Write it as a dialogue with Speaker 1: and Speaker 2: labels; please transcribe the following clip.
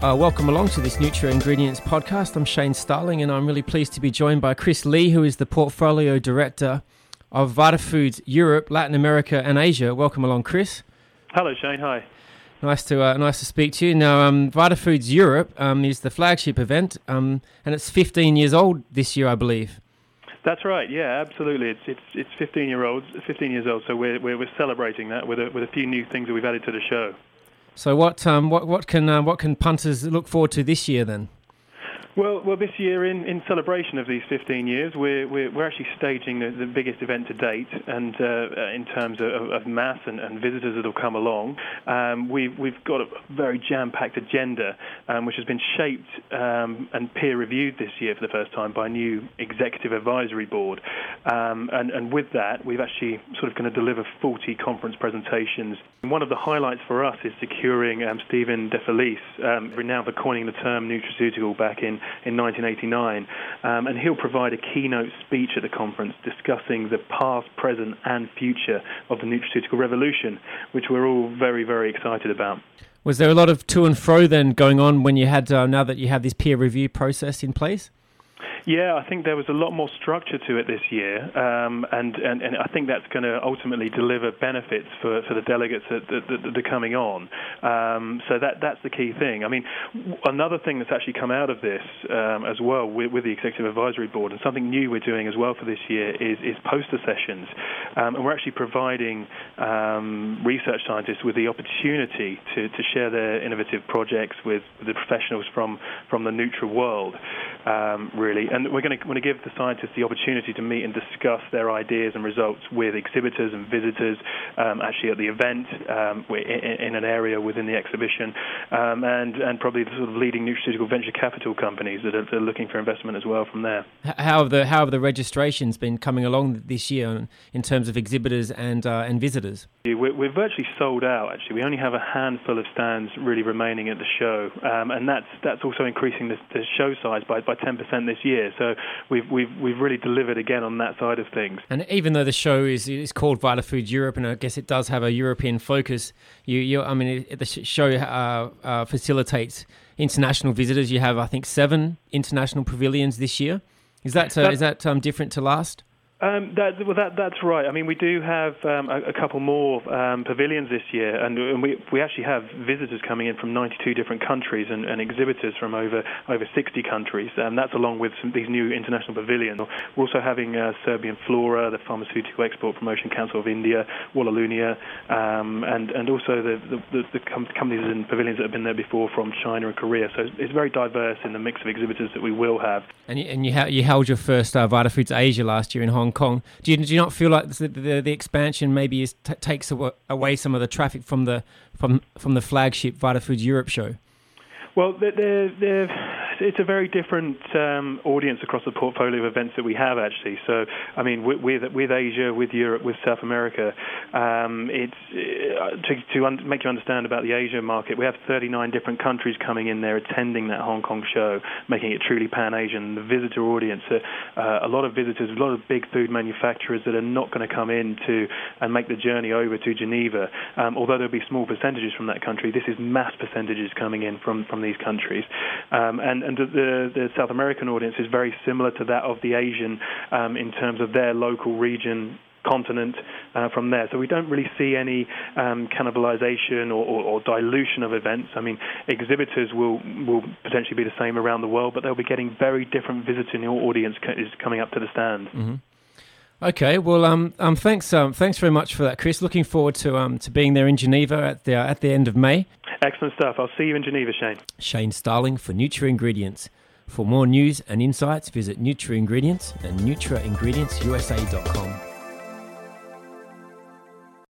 Speaker 1: Uh, welcome along to this NutraIngredients podcast. I'm Shane Starling, and I'm really pleased to be joined by Chris Lee, who is the portfolio director of VitaFoods Europe, Latin America, and Asia. Welcome along, Chris.
Speaker 2: Hello, Shane. Hi.
Speaker 1: Nice to uh, nice to speak to you. Now, um, VitaFoods Europe um, is the flagship event, um, and it's 15 years old this year, I believe.
Speaker 2: That's right. Yeah, absolutely. It's it's it's 15 year olds, 15 years old. So we're we're, we're celebrating that with a, with a few new things that we've added to the show.
Speaker 1: So what um, what what can uh, what can punters look forward to this year then?
Speaker 2: Well, well, this year, in, in celebration of these 15 years, we're, we're, we're actually staging the, the, biggest event to date, and uh, in terms of, of mass and, and, visitors that will come along, um, we've, we've got a very jam-packed agenda, um, which has been shaped um, and peer-reviewed this year for the first time by a new executive advisory board, um, and, and with that, we've actually sort of going to deliver 40 conference presentations. One of the highlights for us is securing um, Stephen DeFelice, um, renowned for coining the term nutraceutical back in in 1989. Um, and he'll provide a keynote speech at the conference discussing the past, present, and future of the nutraceutical revolution, which we're all very, very excited about.
Speaker 1: Was there a lot of to and fro then going on when you had uh, now that you have this peer review process in place?
Speaker 2: Yeah, I think there was a lot more structure to it this year, um, and, and, and I think that's going to ultimately deliver benefits for, for the delegates that, that, that are coming on. Um, so that that's the key thing. I mean, another thing that's actually come out of this um, as well with, with, the executive advisory board, and something new we're doing as well for this year is, is poster sessions, um, and we're actually providing um, research scientists with the opportunity to, to share their innovative projects with the professionals from from the Nutra world, um, really and we're going to, give the scientists the opportunity to meet and discuss their ideas and results with exhibitors and visitors, um, actually at the event, um, in, in, an area within the exhibition, um, and and probably the sort of leading nutraceutical venture capital companies that are, that are, looking for investment as well from there.
Speaker 1: How have the how have the registrations been coming along this year in terms of exhibitors and uh, and visitors?
Speaker 2: We're, we're, virtually sold out. Actually, we only have a handful of stands really remaining at the show, um, and that's that's also increasing the, the show size by by 10% this year. So we've we've we've really delivered again on that side of things.
Speaker 1: And even though the show is is called VitaFoods Europe, and I guess it does have a European focus, you you I mean the show uh, uh, facilitates international visitors. You have I think seven international pavilions this year. Is that, uh, is that um, different to last?
Speaker 2: Um, that, well, that, that's right. I mean, we do have um, a, a, couple more um, pavilions this year, and, and, we, we actually have visitors coming in from 92 different countries and, and exhibitors from over over 60 countries, and that's along with some, these new international pavilions. We're also having uh, Serbian Flora, the Pharmaceutical Export Promotion Council of India, Wallalunia, um, and and also the the, the, the com- companies and pavilions that have been there before from China and Korea. So it's very diverse in the mix of exhibitors that we will have.
Speaker 1: And you, and you, ha- you held your first uh, VitaFoods Asia last year in Hong Hong Kong. Do you, do you not feel like the, the, the expansion maybe is, t- takes away some of the traffic from the from from the flagship VitaFoods Europe show?
Speaker 2: Well, they're, they're it's a very different um, audience across the portfolio of events that we have actually. So, I mean, with with, with Asia, with Europe, with South America, um, it's uh, to, to un- make you understand about the Asia market. We have 39 different countries coming in there attending that Hong Kong show, making it truly pan-Asian. The visitor audience, uh, uh, a lot of visitors, a lot of big food manufacturers that are not going to come in to and make the journey over to Geneva. Um, although there'll be small percentages from that country, this is mass percentages coming in from from these countries, um, and and the, the South American audience is very similar to that of the Asian um, in terms of their local region continent uh, from there. So we don't really see any um, cannibalization or, or, or, dilution of events. I mean, exhibitors will will potentially be the same around the world, but they'll be getting very different visiting your audience is coming up to the stand.
Speaker 1: Mm-hmm. Okay, well, um, um, thanks, um, thanks very much for that, Chris. Looking forward to um, to being there in Geneva at the uh, at the end of May.
Speaker 2: Excellent stuff. I'll see you in Geneva, Shane.
Speaker 1: Shane Starling for NutraIngredients. For more news and insights, visit NutraIngredients and NutraIngredientsUSA.com.